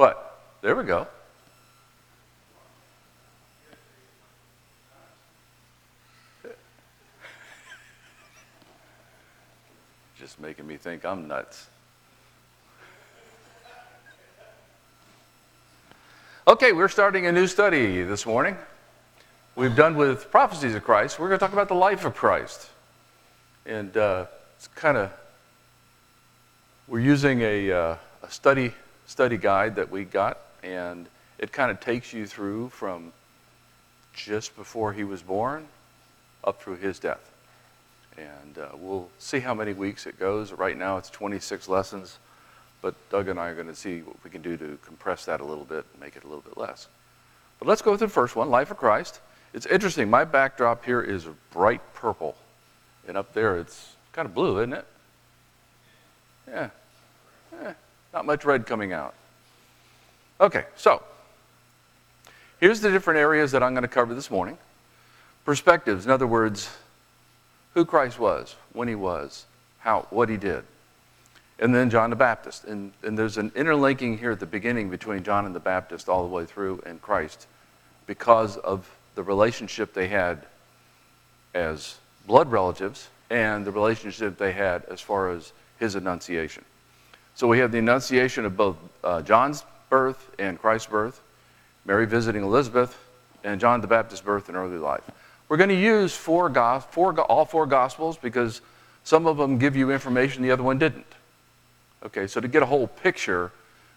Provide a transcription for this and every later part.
What? There we go. Just making me think I'm nuts. Okay, we're starting a new study this morning. We've done with prophecies of Christ. We're going to talk about the life of Christ. And uh, it's kind of, we're using a, uh, a study, study guide that we got, and it kind of takes you through from just before he was born up through his death. And uh, we'll see how many weeks it goes. Right now it's 26 lessons, but Doug and I are going to see what we can do to compress that a little bit and make it a little bit less. But let's go with the first one Life of Christ. It's interesting. My backdrop here is bright purple, and up there it's kind of blue, isn't it? Yeah. Eh, not much red coming out. Okay, so here's the different areas that I'm going to cover this morning. Perspectives, in other words, who Christ was, when he was, how, what he did. And then John the Baptist. And, and there's an interlinking here at the beginning between John and the Baptist all the way through and Christ because of the relationship they had as blood relatives and the relationship they had as far as his annunciation. So we have the annunciation of both uh, John's birth and Christ's birth, Mary visiting Elizabeth, and John the Baptist's birth and early life. We're going to use four, four, all four Gospels because some of them give you information the other one didn't. Okay, so to get a whole picture,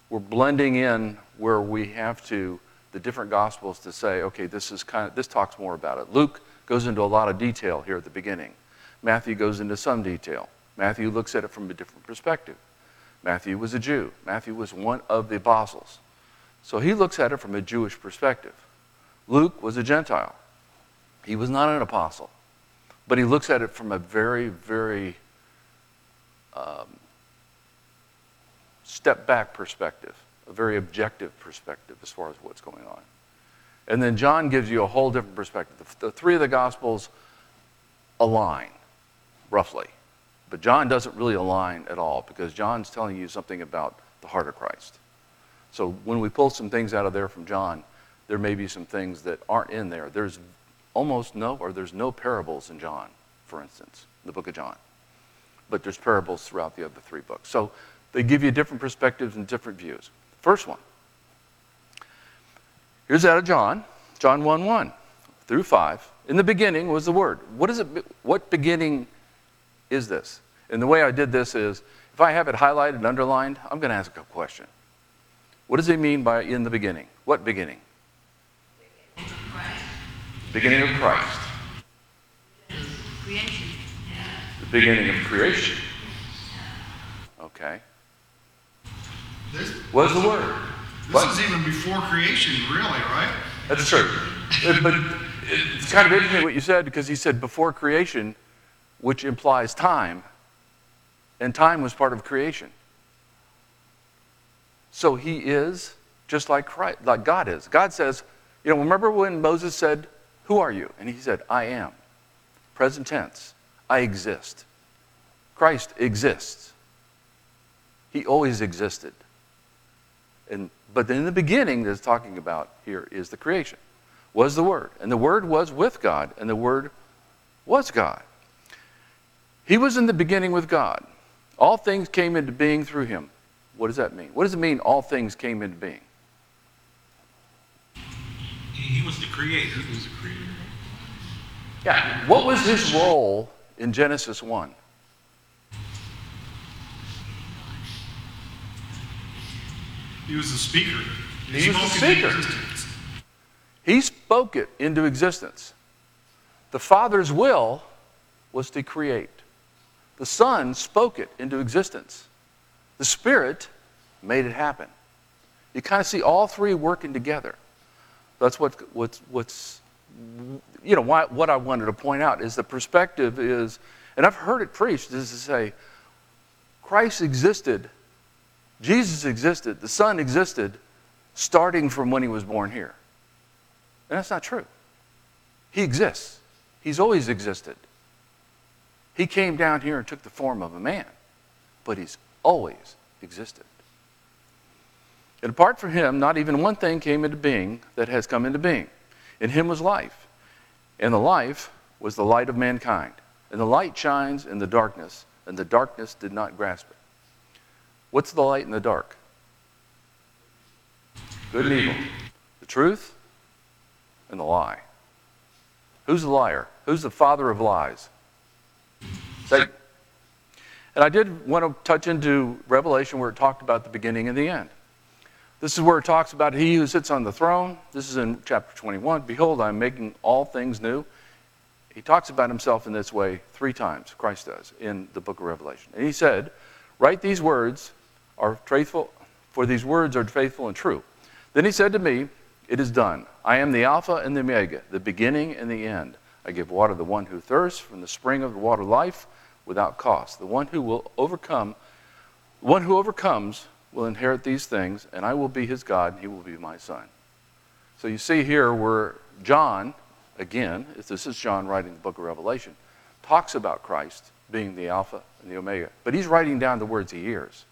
we're blending in where we have to the different Gospels to say, okay, this is kind of this talks more about it. Luke goes into a lot of detail here at the beginning. Matthew goes into some detail. Matthew looks at it from a different perspective. Matthew was a Jew. Matthew was one of the apostles. So he looks at it from a Jewish perspective. Luke was a Gentile. He was not an apostle, but he looks at it from a very, very um, step back perspective, a very objective perspective as far as what's going on. And then John gives you a whole different perspective. The, three of the Gospels align, roughly. But John doesn't really align at all because John's telling you something about the heart of Christ. So when we pull some things out of there from John, there may be some things that aren't in there. There's almost no, or there's no parables in John, for instance, the book of John. But there's parables throughout the other three books. So they give you different perspectives and different views. First one. Here's out of John, John 1 1 through 5. In the beginning was the Word. What is it? What beginning is this? And the way I did this is if I have it highlighted and underlined, I'm going to ask a question. What does it mean by in the beginning? What beginning? beginning of Christ. Creation. The beginning of creation. Okay. This, Was the Word. this What? is even before creation, really, right? That's true. But it's kind of interesting what you said because he said before creation, which implies time, and time was part of creation. So he is just like Christ, like God is. God says, you know, remember when Moses said, Who are you? And he said, I am. Present tense, I exist. Christ exists. He always existed. And, but in the beginning, that's talking about here is the creation, was the Word. And the Word was with God, and the Word was God. He was in the beginning with God. All things came into being through him. What does that mean? What does it mean, all things came into being? He, he was the creator. He was the creator. Yeah. What was his role in Genesis 1? He was the speaker. He was the speaker. He spoke it into existence. The Father's will was to create. The Son spoke it into existence. The Spirit made it happen. You kind of see all three working together. That's what, what's, what's you know, why, what I wanted to point out is the perspective is, and I've heard it preached, is to say, Christ existed, Jesus existed, the Son existed, starting from when he was born here. And that's not true. He exists. He's always existed. He came down here and took the form of a man, but he's always existed. And apart from him, not even one thing came into being that has come into being. In him was life, and the life was the light of mankind. And the light shines in the darkness, and the darkness did not grasp it. What's the light in the dark? Good and evil. The truth and the lie. Who's the liar? Who's the father of lies? Satan. And I did want to touch into Revelation where it talked about the beginning and the end. This is where it talks about he who sits on the throne. This is in chapter 21. Behold, I'm making all things new. He talks about himself in this way three times, Christ does, in the book of Revelation. And he said, Write these words are faithful, for these words are faithful and true. Then he said to me, It is done. I am the Alpha and the Omega, the beginning and the end. I give water to the one who thirsts from the spring of the water life without cost. The one who will overcome, one who overcomes will inherit these things, and I will be his God, and he will be my son. So you see here where John, again, if this is John writing the book of Revelation, talks about Christ being the Alpha and the Omega. But he's writing down the words he hears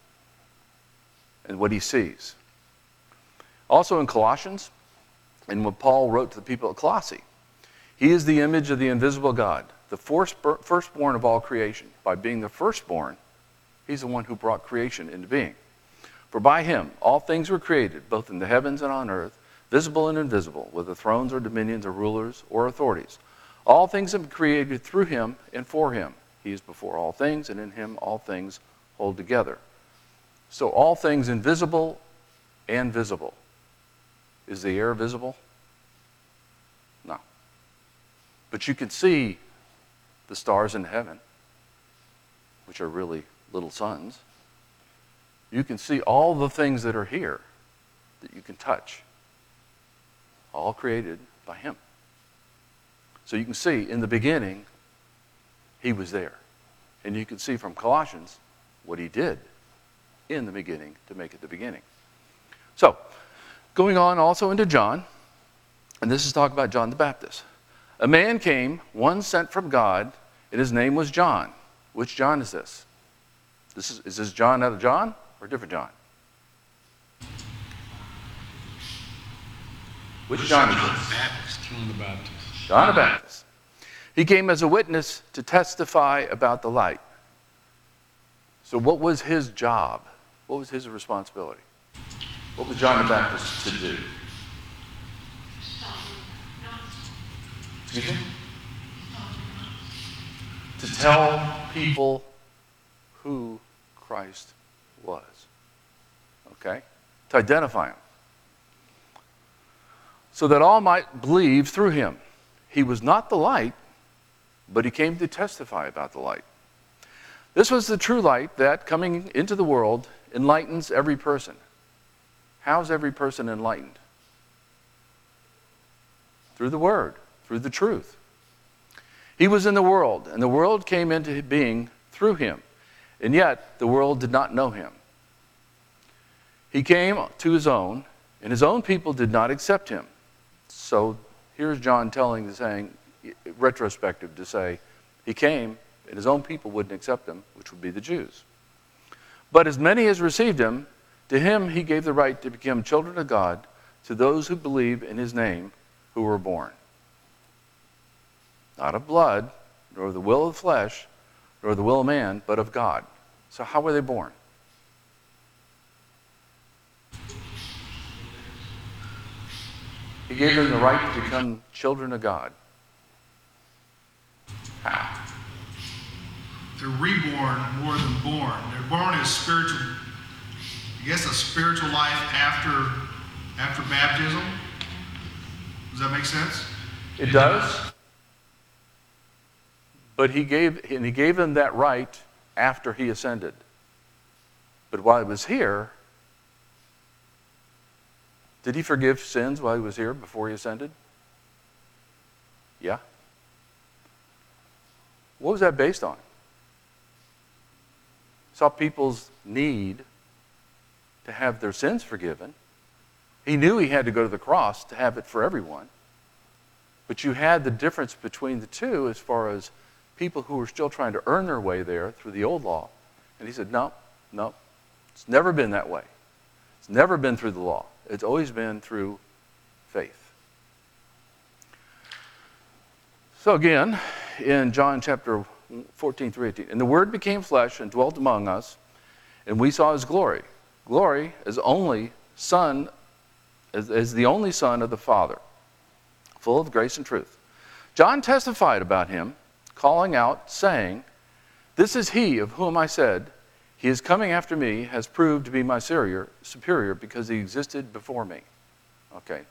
and what he sees. Also in Colossians, and what Paul wrote to the people at Colossae, he is the image of the invisible God, the firstborn of all creation. By being the firstborn, he's the one who brought creation into being. For by him all things were created, both in the heavens and on earth, visible and invisible, whether thrones or dominions or rulers or authorities. All things have been created through him and for him. He is before all things, and in him all things hold together. So all things invisible and visible. Is the air visible? No. But you can see the stars in heaven, which are really little suns. You can see all the things that are here that you can touch, all created by Him. So you can see in the beginning, He was there. And you can see from Colossians what He did in the beginning to make it the beginning. So, going on also into John, and this is talk about John the Baptist. A man came, one sent from God, and his name was John. Which John is this? This is, is this John out of John or a different John? Which John is this? John the Baptist. John the Baptist. He came as a witness to testify about the light. So, what was his job? What was his responsibility? What was John the Baptist to do? Excuse me? To tell people who Christ was. Okay? To identify him. So that all might believe through him. He was not the light, but he came to testify about the light. This was the true light that, coming into the world, enlightens every person. How's every person enlightened? Through the Word, through the truth. He was in the world, and the world came into being through him, and yet the world did not know him. He came to his own, and his own people did not accept him. So here's John telling, the saying, retrospective, to say, he came, and his own people wouldn't accept him, which would be the Jews. But as many as received him, to him he gave the right to become children of God to those who believe in his name who were born. Not of blood, nor of the will of the flesh, nor of the will of man, but of God. So how were they born? He gave them the right to become children of God. How? They're reborn more than born. They're born as spiritual, I guess a spiritual life after after baptism. Does that make sense? It does. But he gave and he gave them that right after he ascended. But while he was here, did he forgive sins while he was here before he ascended? Yeah. What was that based on? saw people's need to have their sins forgiven. He knew he had to go to the cross to have it for everyone. But you had the difference between the two as far as people who were still trying to earn their way there through the old law. And he said, No, no, it's never been that way. It's never been through the law, it's always been through faith. So, again, in John chapter 14 through 18, and the Word became flesh and dwelt among us, and we saw his glory. Glory as only Son, as, as the only Son of the Father, full of grace and truth. John testified about him, calling out, saying, This is he of whom I said, He is coming after me, has proved to be my superior, because he existed before me. Okay.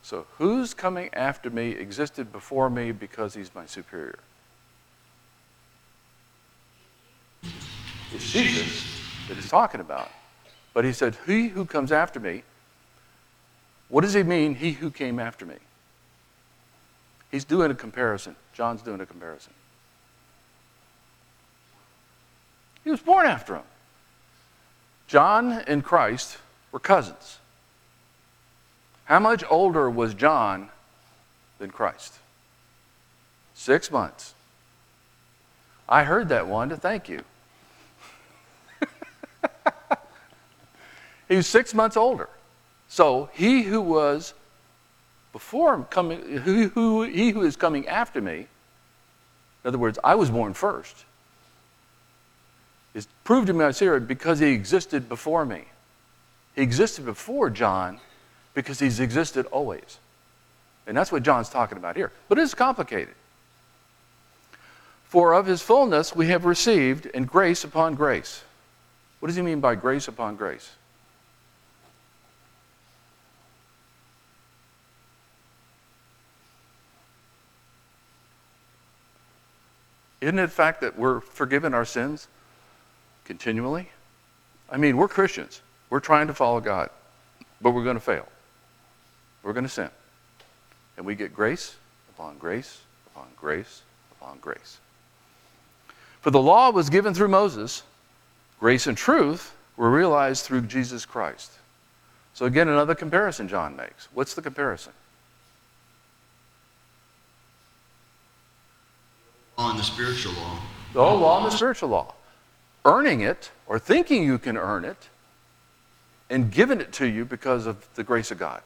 So, who's coming after me existed before me because he's my superior? It's Jesus that he's talking about. But he said, He who comes after me, what does he mean, he who came after me? He's doing a comparison. John's doing a comparison. He was born after him. John and Christ were cousins. How much older was John than Christ? Six months. I heard that one to thank you. he was six months older. So he who was before him coming, who, who, he who is coming after me, in other words, I was born first, is proved to me I see because he existed before me. He existed before John because he's existed always. And that's what John's talking about here. But it's complicated. For of his fullness we have received, and grace upon grace. What does he mean by grace upon grace? Isn't it the fact that we're forgiven our sins continually? I mean, we're Christians. We're trying to follow God, but we're going to fail. We're going to sin. And we get grace upon grace upon grace upon grace. For the law was given through Moses, grace and truth were realized through Jesus Christ. So, again, another comparison John makes. What's the comparison? And the spiritual law. The old law and the spiritual law. Earning it or thinking you can earn it and giving it to you because of the grace of God.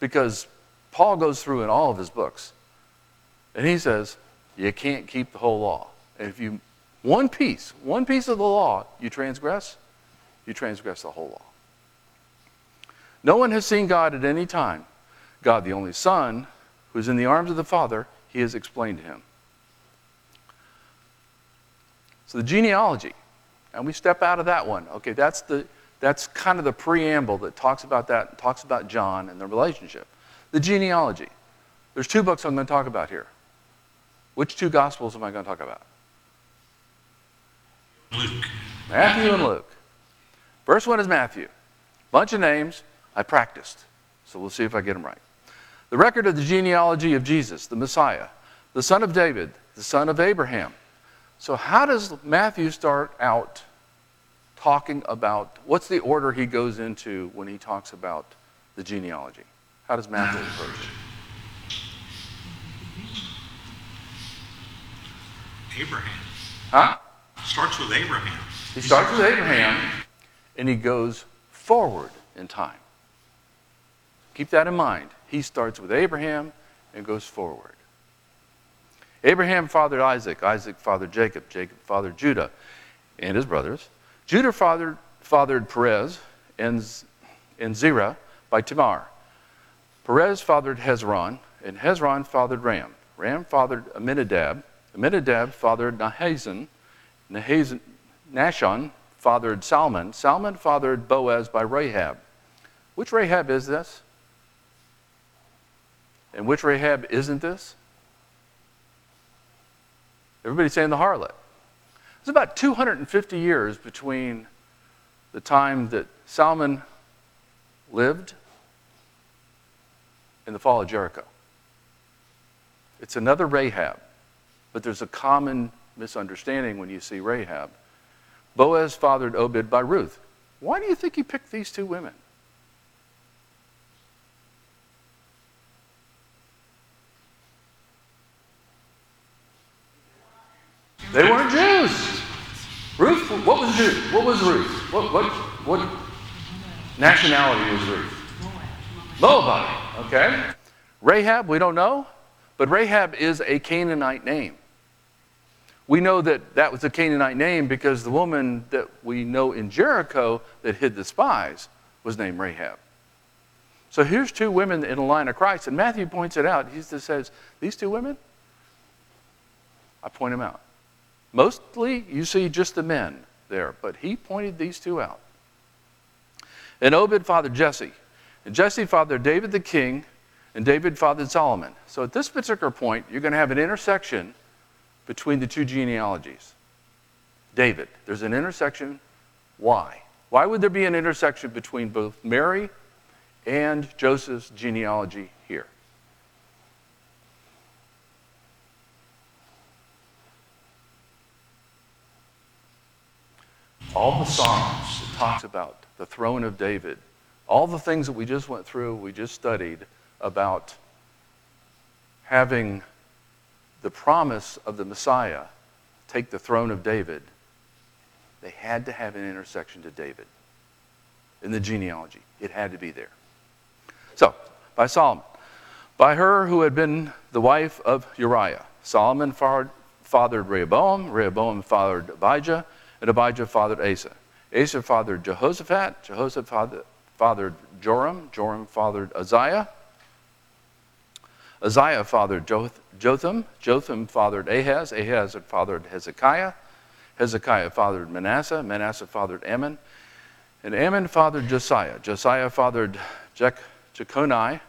Because Paul goes through in all of his books and he says, you can't keep the whole law. And if you, one piece, one piece of the law you transgress, you transgress the whole law. No one has seen God at any time. God, the only Son, who's in the arms of the Father, he has explained to him. So the genealogy, and we step out of that one. Okay, that's the that's kind of the preamble that talks about that, talks about John and the relationship. The genealogy. There's two books I'm going to talk about here. Which two gospels am I going to talk about? Luke. Matthew and Luke. First one is Matthew. Bunch of names. I practiced. So we'll see if I get them right. The record of the genealogy of Jesus, the Messiah, the son of David, the son of Abraham. So, how does Matthew start out talking about what's the order he goes into when he talks about the genealogy? How does Matthew approach it? Abraham. Huh? Starts with Abraham. He starts with Abraham and he goes forward in time. Keep that in mind. He starts with Abraham and goes forward. Abraham fathered Isaac, Isaac fathered Jacob, Jacob fathered Judah and his brothers. Judah fathered, fathered Perez and, and Zerah by Tamar. Perez fathered Hezron, and Hezron fathered Ram. Ram fathered Aminadab. Aminadab fathered Nahazon. Nahazon Nashon fathered Salmon. Salmon fathered Boaz by Rahab. Which Rahab is this? And which Rahab isn't this? Everybody's saying the harlot. It's about 250 years between the time that Salmon lived and the fall of Jericho. It's another Rahab, but there's a common misunderstanding when you see Rahab. Boaz fathered Obed by Ruth. Why do you think he picked these two women? They weren't Jews. Ruth, what was Jew? What was Ruth? What, what, what, nationality was Ruth? Moabite, okay? Rahab, we don't know, but Rahab is a Canaanite name. We know that that was a Canaanite name because the woman that we know in Jericho that hid the spies was named Rahab. So here's two women in the line of Christ, and Matthew points it out. He just says, These two women, I point them out. Mostly you see just the men there, but he pointed these two out. And Obed fathered Jesse, and Jesse fathered David the king, and David fathered Solomon. So at this particular point, you're going to have an intersection between the two genealogies. David, there's an intersection. Why? Why would there be an intersection between both Mary and Joseph's genealogy here? All the Psalms it talks about the throne of David, all the things that we just went through, we just studied about having the promise of the Messiah take the throne of David, they had to have an intersection to David in the genealogy. It had to be there. So, by Solomon, by her who had been the wife of Uriah, Solomon fathered Rehoboam, Rehoboam fathered Abijah, and Abijah fathered Asa. Asa fathered Jehoshaphat, Jehoshaphat fathered Joram, Joram fathered Uzziah, Uzziah fathered Jotham, Jotham fathered Ahaz, Ahaz fathered Hezekiah, Hezekiah fathered Manasseh, Manasseh fathered Amon. and Amon fathered Josiah. Josiah fathered Jeconiah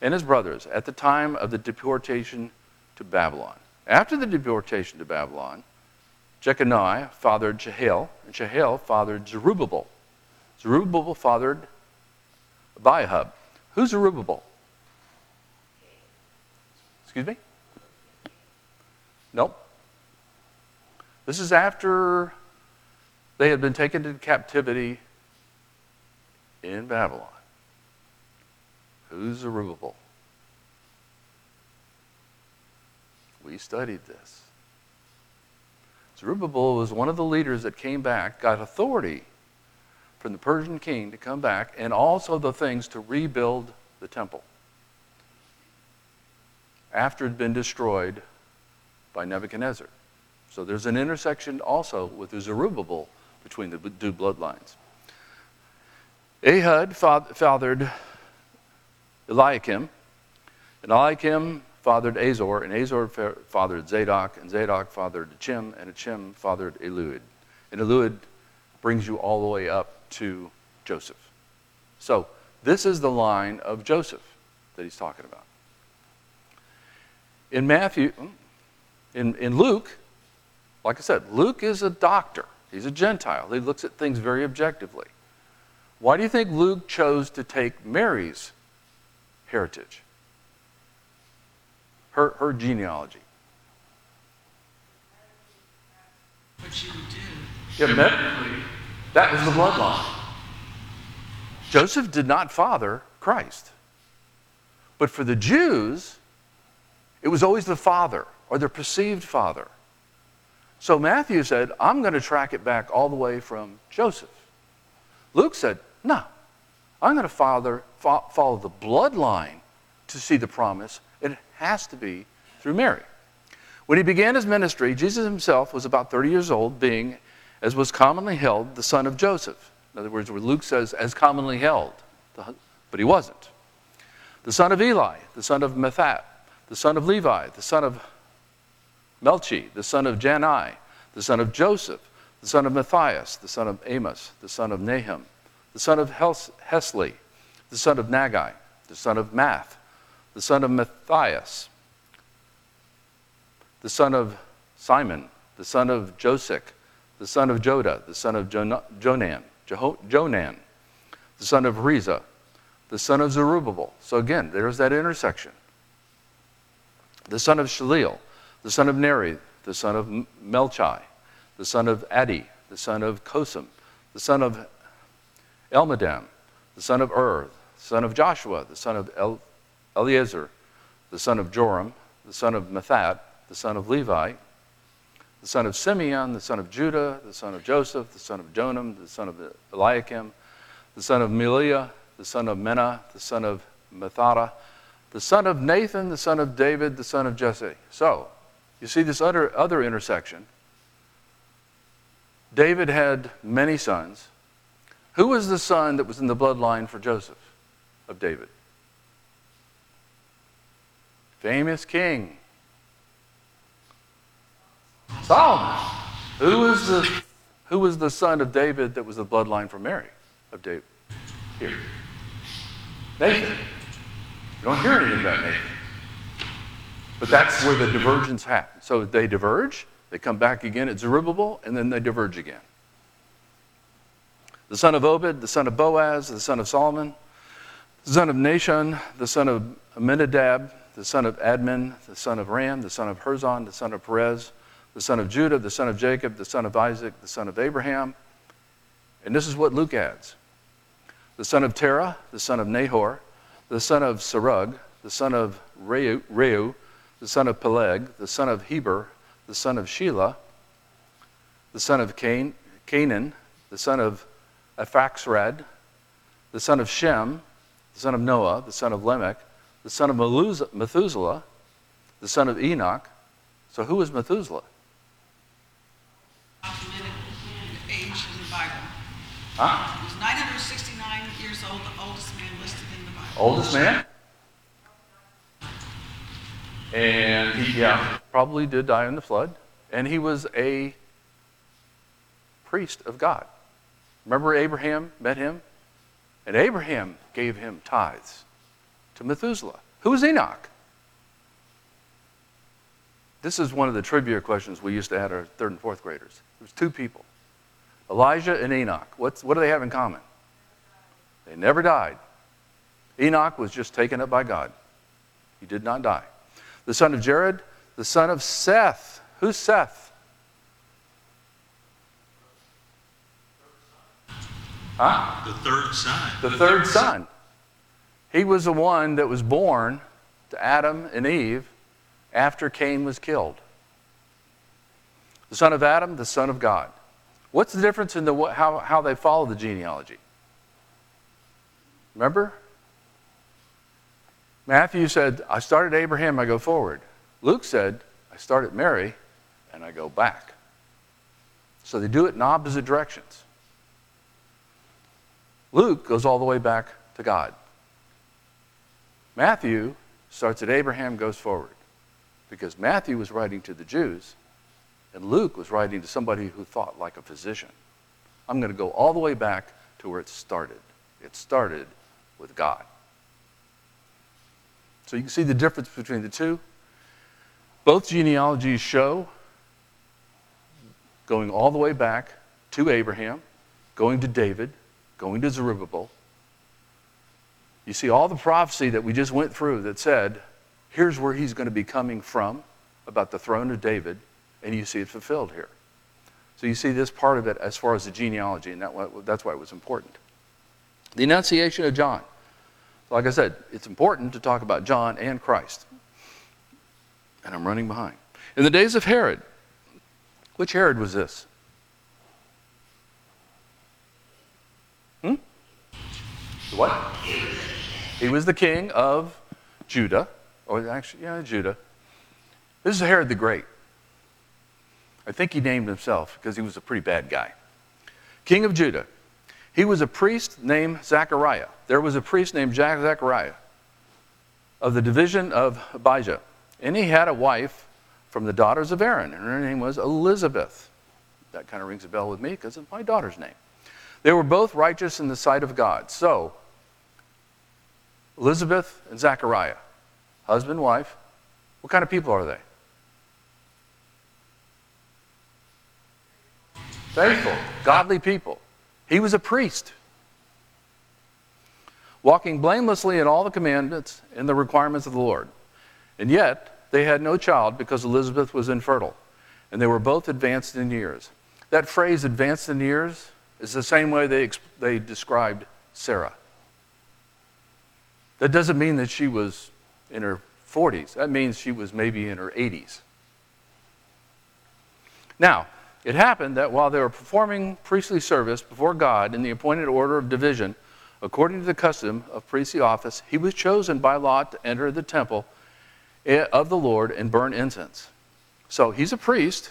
and his brothers at the time of the deportation to Babylon. After the deportation to Babylon, Jeconiah fathered Jehiel, and Jehiel fathered Zerubbabel. Zerubbabel fathered Abiahud. Who's Zerubbabel? Excuse me? Nope. This is after they had been taken into captivity in Babylon. Who's Zerubbabel? We studied this. Zerubbabel was one of the leaders that came back, got authority from the Persian king to come back, and also the things to rebuild the temple after it had been destroyed by Nebuchadnezzar. So there's an intersection also with the Zerubbabel between the two bloodlines. Ehud fathered Eliakim, and Eliakim fathered Azor, and Azor fathered Zadok, and Zadok fathered Achim, and Achim fathered Eliud. And Eliud brings you all the way up to Joseph. So this is the line of Joseph that he's talking about. In Matthew, hmm, in, in Luke, like I said, Luke is a doctor. He's a Gentile. He looks at things very objectively. Why do you think Luke chose to take Mary's heritage? Her, her genealogy. What she would do. Yeah, medically, that was the bloodline. Joseph did not father Christ. But for the Jews, it was always the father or the perceived father. So Matthew said, I'm going to track it back all the way from Joseph. Luke said, No, I'm going to follow, follow the bloodline to see the promise. Has to be through Mary. When he began his ministry, Jesus himself was about 30 years old, being, as was commonly held, the son of Joseph. In other words, where Luke says, as commonly held, but he wasn't. The son of Eli, the son of Mathat, the son of Levi, the son of Melchi, the son of Jannai, the son of Joseph, the son of Matthias, the son of Amos, the son of Nahum, the son of Hesli, the son of Naggai, the son of Math, the son of Matthias, the son of Simon, the son of Josek, the son of Joda, the son of Jonan, Jonan, the son of Rhesa, the son of Zerubbabel. So again, there's that intersection the son of Shalil, the son of Neri, the son of Melchi, the son of Adi, the son of Cosam, the son of Elmadam, the son of Ur, the son of Joshua, the son of El- Eliezer, the son of Joram, the son of Mathat, the son of Levi, the son of Simeon, the son of Judah, the son of Joseph, the son of Jonam, the son of Eliakim, the son of Meliah, the son of Menah, the son of Mattatha, the son of Nathan, the son of David, the son of Jesse. So, you see this other, other intersection. David had many sons. Who was the son that was in the bloodline for Joseph of David? Famous king. Solomon. Who was the who was the son of David that was the bloodline for Mary of David? Here. Nathan. You don't hear anything about Nathan. But that's where the divergence happens. So they diverge, they come back again at Zerubbabel, and then they diverge again. The son of Obed, the son of Boaz, the son of Solomon, the son of Nashon, the son of Aminadab, the son of Admin, the son of Ram, the son of Herzon, the son of Perez, the son of Judah, the son of Jacob, the son of Isaac, the son of Abraham. And this is what Luke adds the son of Terah, the son of Nahor, the son of Serug, the son of Reu, Reu the son of Peleg, the son of Heber, the son of Shelah, the son of Cain, Canaan, the son of Aphaxrad, the son of Shem, the son of Noah, the son of Lamech, the son of Methuselah, the son of Enoch. So who was Methuselah? Documented age in the Bible. Huh? He was 969 years old, the oldest man listed in the Bible. Oldest man? And he, yeah, probably did die in the flood. And he was a priest of God. Remember Abraham met him? And Abraham gave him tithes to Methuselah. Who was Enoch? This is one of the trivia questions we used to add our third and fourth graders. There was two people, Elijah and Enoch. What's, what do they have in common? They never died. Enoch was just taken up by God. He did not die. The son of Jared, the son of Seth. Who's Seth? Huh? The third son. The third son. He was the one that was born to Adam and Eve after Cain was killed. The son of Adam, the son of God. What's the difference in the, how, how they follow the genealogy? Remember? Matthew said, I started Abraham, I go forward. Luke said, I start at Mary and I go back. So they do it in opposite directions. Luke goes all the way back to God. Matthew starts at Abraham, goes forward. Because Matthew was writing to the Jews, and Luke was writing to somebody who thought like a physician. I'm going to go all the way back to where it started. It started with God. So you can see the difference between the two. Both genealogies show going all the way back to Abraham, going to David, going to Zerubbabel. You see all the prophecy that we just went through that said, here's where he's going to be coming from about the throne of David, and you see it fulfilled here. So you see this part of it as far as the genealogy, and that, that's why it was important. The Annunciation of John. Like I said, it's important to talk about John and Christ. And I'm running behind. In the days of Herod, which Herod was this? Hmm? What? He was the king of Judah, or actually, yeah, Judah. This is Herod the Great. I think he named himself because he was a pretty bad guy. King of Judah. He was a priest named Zechariah. There was a priest named Zechariah of the division of Abijah. And he had a wife from the daughters of Aaron, and her name was Elizabeth. That kind of rings a bell with me because it's my daughter's name. They were both righteous in the sight of God. So, Elizabeth and Zechariah, husband, wife, what kind of people are they? Faithful, godly people. He was a priest, walking blamelessly in all the commandments and the requirements of the Lord. And yet, they had no child because Elizabeth was infertile, and they were both advanced in years. That phrase, advanced in years, is the same way they, they described Sarah. That doesn't mean that she was in her 40s, that means she was maybe in her 80s. Now, it happened that while they were performing priestly service before God in the appointed order of division according to the custom of priestly office, he was chosen by lot to enter the temple eh, of the Lord and burn incense. So he's a priest,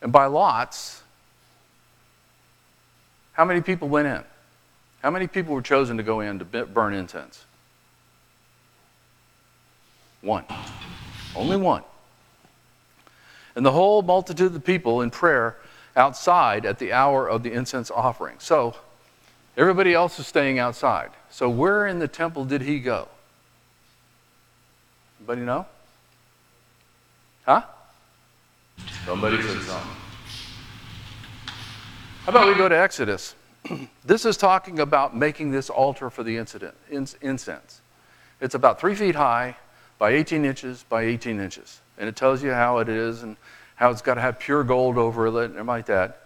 and by lots, how many people went in? How many people were chosen to go in to burn incense? One. Only one. And the whole multitude of the people in prayer outside at the hour of the incense offering. So everybody else is staying outside. So where in the temple did he go? Anybody know? Huh? Somebody said something. How about we go to Exodus? this is talking about making this altar for the incident, incense. It's about three feet high by 18 inches by 18 inches. And it tells you how it is and how it's got to have pure gold over it and like that.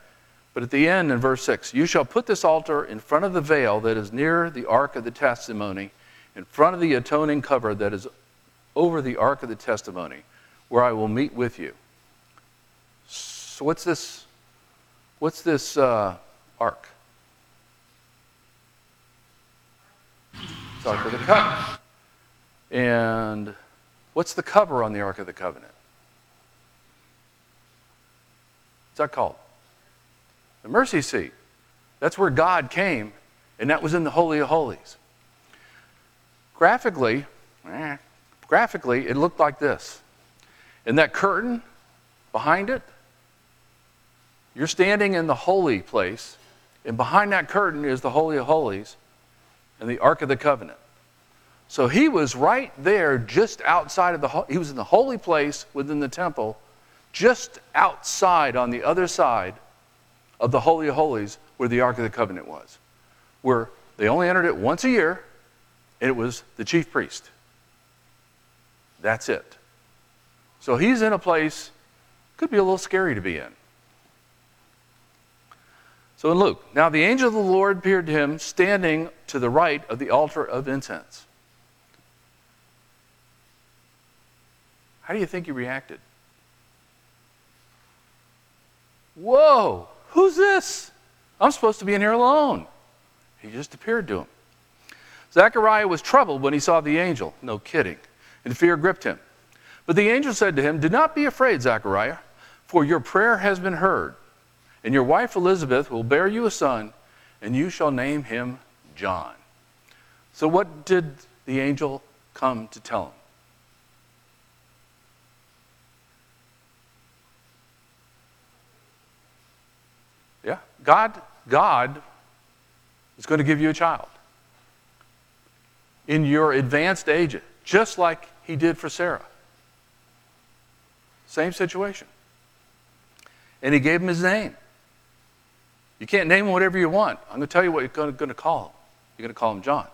But at the end, in verse 6, you shall put this altar in front of the veil that is near the ark of the testimony, in front of the atoning cover that is over the ark of the testimony, where I will meet with you. So, what's this? What's this uh, ark? It's Ark of the Covenant. And what's the cover on the Ark of the Covenant? What's that called? The mercy seat. That's where God came, and that was in the Holy of Holies. Graphically, eh, graphically, it looked like this. And that curtain behind it, you're standing in the holy place, and behind that curtain is the Holy of Holies and the Ark of the Covenant. So he was right there, just outside of the, he was in the holy place within the temple, just outside on the other side of the Holy of Holies where the Ark of the Covenant was, where they only entered it once a year, and it was the chief priest. That's it. So he's in a place, could be a little scary to be in. So in Luke, now the angel of the Lord appeared to him standing to the right of the altar of incense. How do you think he reacted? Whoa, who's this? I'm supposed to be in here alone. He just appeared to him. Zechariah was troubled when he saw the angel. No kidding. And fear gripped him. But the angel said to him, Do not be afraid, Zechariah, for your prayer has been heard. And your wife Elizabeth will bear you a son, and you shall name him John. So, what did the angel come to tell him? Yeah, God, God is going to give you a child in your advanced age, just like He did for Sarah. Same situation. And He gave him his name. You can't name him whatever you want. I'm going to tell you what you're going to call him. You're going to call him John.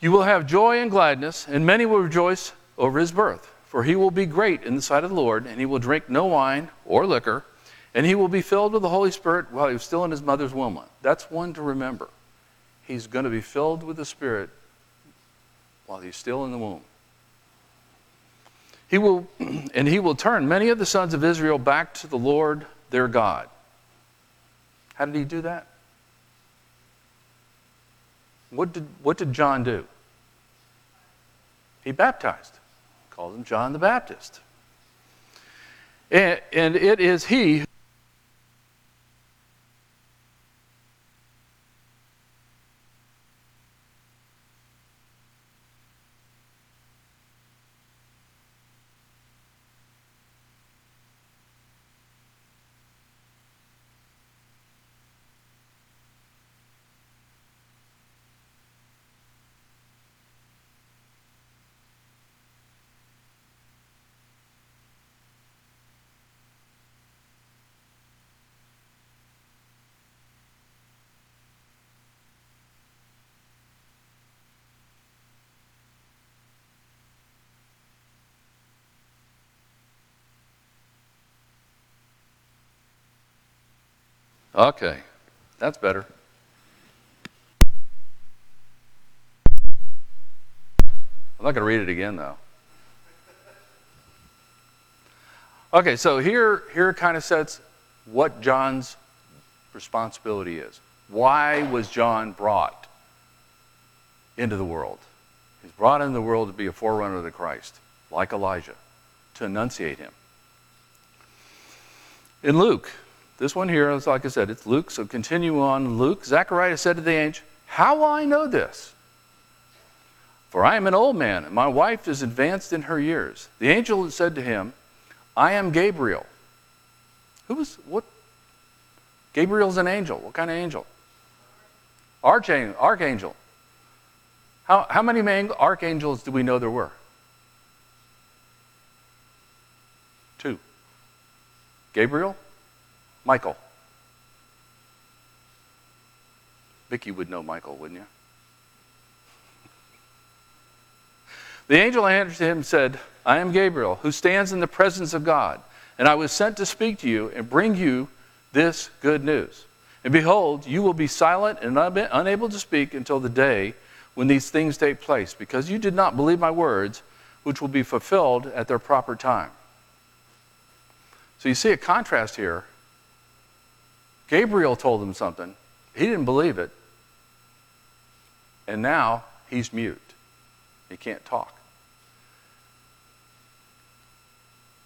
You will have joy and gladness, and many will rejoice over his birth. For he will be great in the sight of the Lord, and he will drink no wine or liquor, and he will be filled with the Holy Spirit while he was still in his mother's womb. That's one to remember. He's going to be filled with the Spirit while he's still in the womb. He will, and he will turn many of the sons of Israel back to the Lord their God. How did he do that? What did, what did John do? He baptized. Called him John the Baptist. And, and it is he Okay, that's better. I'm not going to read it again, though. Okay, so here, here kind of sets what John's responsibility is. Why was John brought into the world. He's brought into the world to be a forerunner of the Christ, like Elijah, to enunciate him. In Luke, this one here is like I said, it's Luke, so continue on. Luke, Zechariah said to the angel, How will I know this? For I am an old man, and my wife is advanced in her years. The angel said to him, I am Gabriel. Who was, what? Gabriel's an angel. What kind of angel? Archangel. Archangel. How, how many archangels do we know there were? Two. Gabriel, Michael. Vicky would know Michael, wouldn't you? The angel answered him and said, I am Gabriel, who stands in the presence of God, and I was sent to speak to you and bring you this good news. And behold, you will be silent and unable to speak until the day when these things take place, because you did not believe my words, which will be fulfilled at their proper time. So you see a contrast here. Gabriel told him something, he didn't believe it, and now he's mute. He can't talk.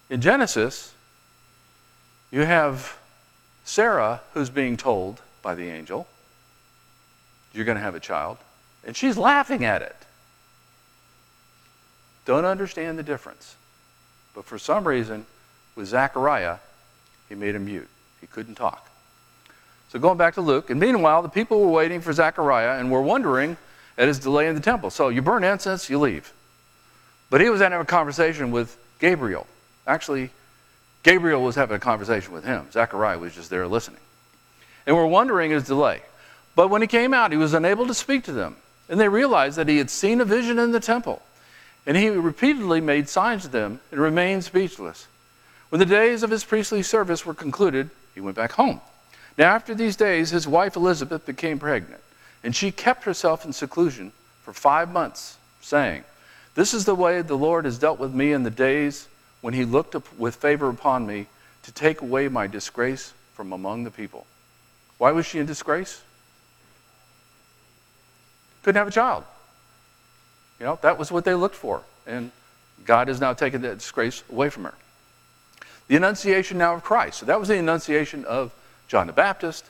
In Genesis, you have Sarah who's being told by the angel, You're going to have a child, and she's laughing at it. Don't understand the difference. But for some reason, with Zechariah, he made him mute. He couldn't talk. So going back to Luke, and meanwhile, the people were waiting for Zechariah and were wondering at his delay in the temple. So you burn incense, you leave. But he was having a conversation with Gabriel. Actually, Gabriel was having a conversation with him. Zechariah was just there listening. And were wondering his delay. But when he came out, he was unable to speak to them. And they realized that he had seen a vision in the temple. And he repeatedly made signs to them and remained speechless. When the days of his priestly service were concluded, he went back home. Now, after these days, his wife Elizabeth became pregnant, and she kept herself in seclusion for five months, saying, This is the way the Lord has dealt with me in the days when he looked with favor upon me to take away my disgrace from among the people. Why was she in disgrace? Couldn't have a child. You know, that was what they looked for. And God has now taken that disgrace away from her. The Annunciation now of Christ. So that was the Annunciation of John the Baptist,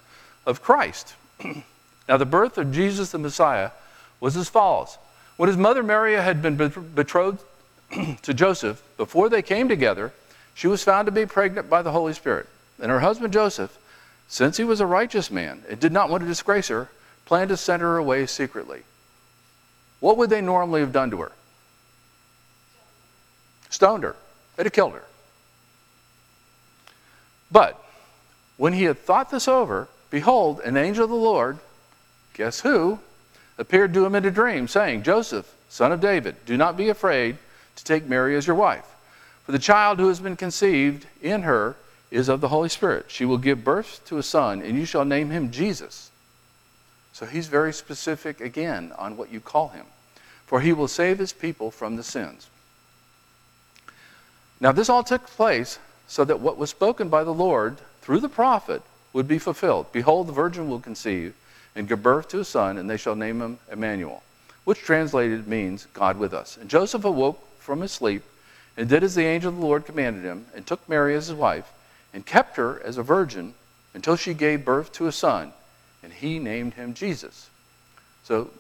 of Christ. now, the birth of Jesus the Messiah was as follows. When his mother Mary had been betrothed to Joseph, before they came together, she was found to be pregnant by the Holy Spirit. And her husband Joseph, since he was a righteous man and did not want to disgrace her, planned to send her away secretly. What would they normally have done to her? Stoned her. They'd have killed her. But when he had thought this over, behold, an angel of the Lord, guess who, appeared to him in a dream, saying, Joseph, son of David, do not be afraid to take Mary as your wife. For the child who has been conceived in her is of the Holy Spirit. She will give birth to a son, and you shall name him Jesus. So he's very specific again on what you call him. For he will save his people from the sins. Now, this all took place so that what was spoken by the Lord through the prophet would be fulfilled. Behold, the virgin will conceive and give birth to a son, and they shall name him Emmanuel, which translated means God with us. And Joseph awoke from his sleep and did as the angel of the Lord commanded him, and took Mary as his wife, and kept her as a virgin until she gave birth to a son, and he named him Jesus. So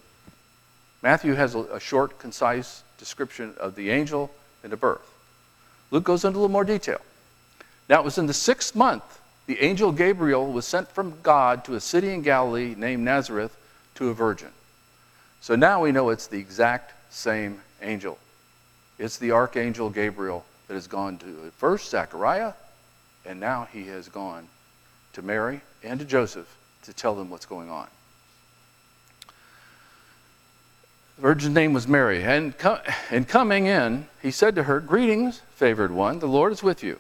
Matthew has a, short, concise description of the angel and the birth. Luke goes into a little more detail. Now, it was in the sixth month the angel Gabriel was sent from God to a city in Galilee named Nazareth to a virgin. So now we know it's the exact same angel. It's the archangel Gabriel that has gone to first Zechariah, and now he has gone to Mary and to Joseph to tell them what's going on. The virgin's name was Mary, and, co- and coming in, he said to her, Greetings, favored one, the Lord is with you.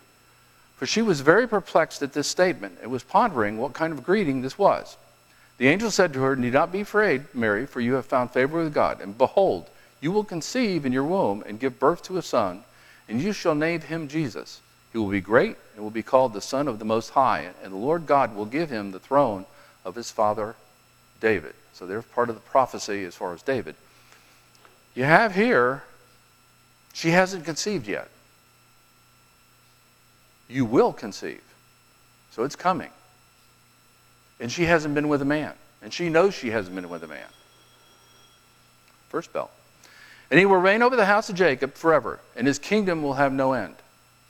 For she was very perplexed at this statement and was pondering what kind of greeting this was. The angel said to her, Need not be afraid, Mary, for you have found favor with God. And behold, you will conceive in your womb and give birth to a son, and you shall name him Jesus. He will be great and will be called the Son of the Most High, and the Lord God will give him the throne of his father David. So there's part of the prophecy as far as David. you have here, she hasn't conceived yet. You will conceive. So it's coming. And she hasn't been with a man. And she knows she hasn't been with a man. First bell. And he will reign over the house of Jacob forever, and his kingdom will have no end.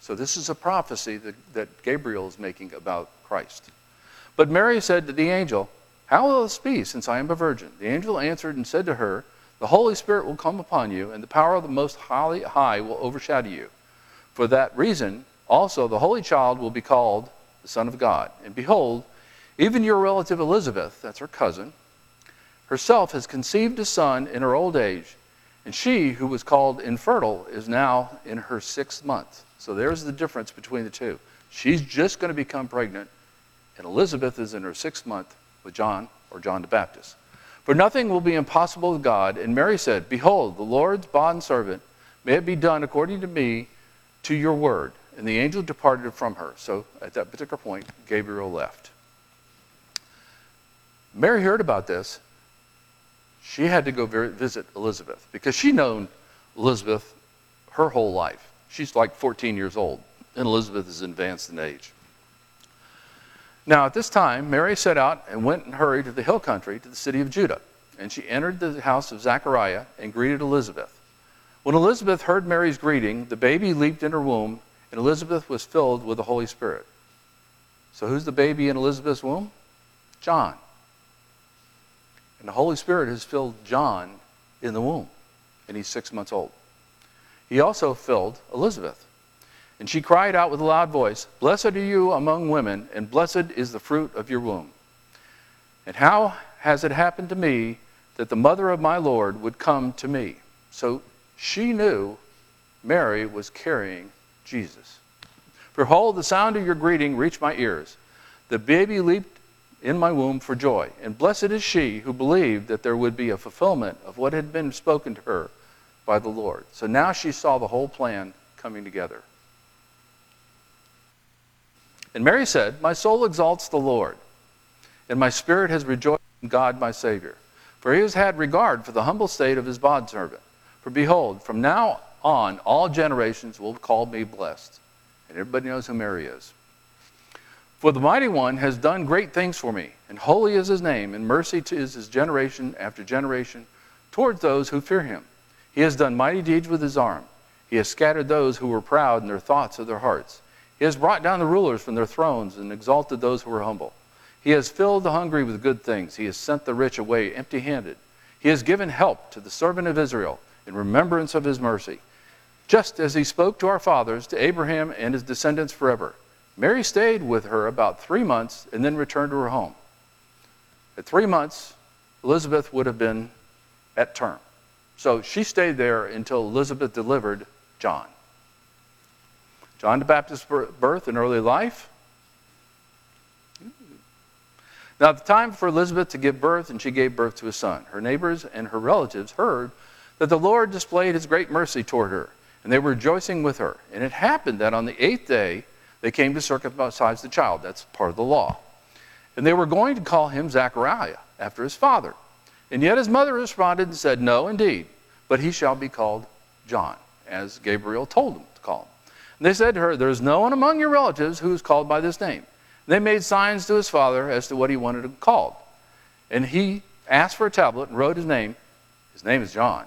So this is a prophecy that, that Gabriel is making about Christ. But Mary said to the angel, How will this be, since I am a virgin? The angel answered and said to her, The Holy Spirit will come upon you, and the power of the Most High will overshadow you. For that reason, also the Holy Child will be called the Son of God. And behold, even your relative Elizabeth, that's her cousin, herself has conceived a son in her old age, and she, who was called infertile, is now in her sixth month. So there's the difference between the two. She's just going to become pregnant, and Elizabeth is in her sixth month with John or John the Baptist. For nothing will be impossible with God. And Mary said, Behold, the Lord's bondservant, may it be done according to me to your word. And the angel departed from her. So at that particular point, Gabriel left. Mary heard about this. She had to go visit Elizabeth because she known Elizabeth her whole life. She's like 14 years old, and Elizabeth is advanced in age. Now, at this time, Mary set out and went and hurried to the hill country to the city of Judah. And she entered the house of Zechariah and greeted Elizabeth. When Elizabeth heard Mary's greeting, the baby leaped in her womb, and Elizabeth was filled with the Holy Spirit. So, who's the baby in Elizabeth's womb? John. And the Holy Spirit has filled John in the womb, and he's six months old. He also filled Elizabeth. And she cried out with a loud voice, Blessed are you among women, and blessed is the fruit of your womb. And how has it happened to me that the mother of my Lord would come to me? So she knew Mary was carrying Jesus. Behold, the sound of your greeting reached my ears. The baby leaped in my womb for joy. And blessed is she who believed that there would be a fulfillment of what had been spoken to her by the Lord. So now she saw the whole plan coming together. And Mary said, My soul exalts the Lord, and my spirit has rejoiced in God my Savior. For he has had regard for the humble state of his bondservant. For behold, from now on all generations will call me blessed. And everybody knows who Mary is. For the mighty one has done great things for me, and holy is his name, and mercy is his generation after generation towards those who fear him. He has done mighty deeds with his arm. He has scattered those who were proud in their thoughts of their hearts. He has brought down the rulers from their thrones and exalted those who were humble. He has filled the hungry with good things. He has sent the rich away empty handed. He has given help to the servant of Israel in remembrance of his mercy, just as he spoke to our fathers, to Abraham and his descendants forever. Mary stayed with her about three months and then returned to her home. At three months, Elizabeth would have been at term. So she stayed there until Elizabeth delivered John. John the Baptist's birth and early life. Now, at the time for Elizabeth to give birth, and she gave birth to a son. Her neighbors and her relatives heard that the Lord displayed his great mercy toward her, and they were rejoicing with her. And it happened that on the eighth day they came to circumcise the child. That's part of the law. And they were going to call him Zachariah, after his father. And yet his mother responded and said, No, indeed, but he shall be called John, as Gabriel told him to call him. And they said to her, There is no one among your relatives who is called by this name. And they made signs to his father as to what he wanted him called. And he asked for a tablet and wrote his name. His name is John.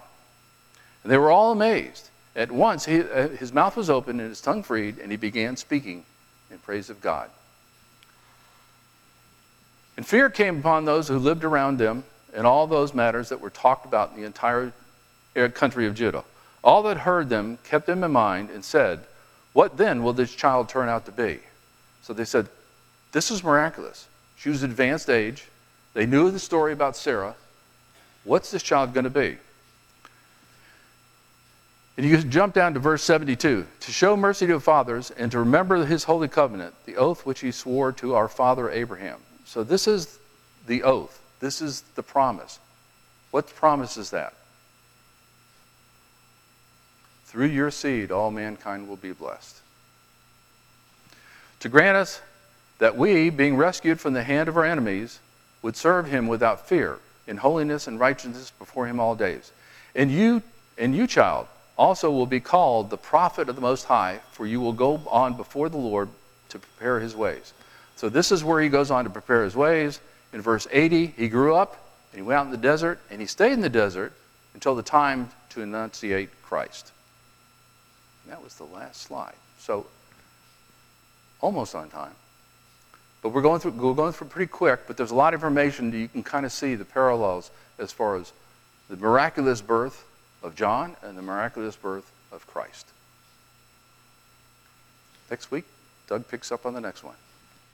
And they were all amazed. At once he, uh, his mouth was opened and his tongue freed, and he began speaking in praise of God. And fear came upon those who lived around them and all those matters that were talked about in the entire country of Judah. All that heard them kept them in mind and said, what then will this child turn out to be? So they said, This is miraculous. She was advanced age. They knew the story about Sarah. What's this child going to be? And you jump down to verse 72 to show mercy to fathers and to remember his holy covenant, the oath which he swore to our father Abraham. So this is the oath, this is the promise. What promise is that? Through your seed, all mankind will be blessed. To grant us that we, being rescued from the hand of our enemies, would serve him without fear, in holiness and righteousness before him all days. And you And you, child, also will be called the prophet of the Most High, for you will go on before the Lord to prepare his ways. So this is where he goes on to prepare his ways. In verse 80, he grew up and he went out in the desert and he stayed in the desert until the time to enunciate Christ. And that was the last slide. So almost on time. But we're going through we're going through pretty quick, but there's a lot of information that you can kind of see the parallels as far as the miraculous birth of John and the miraculous birth of Christ. Next week, Doug picks up on the next one.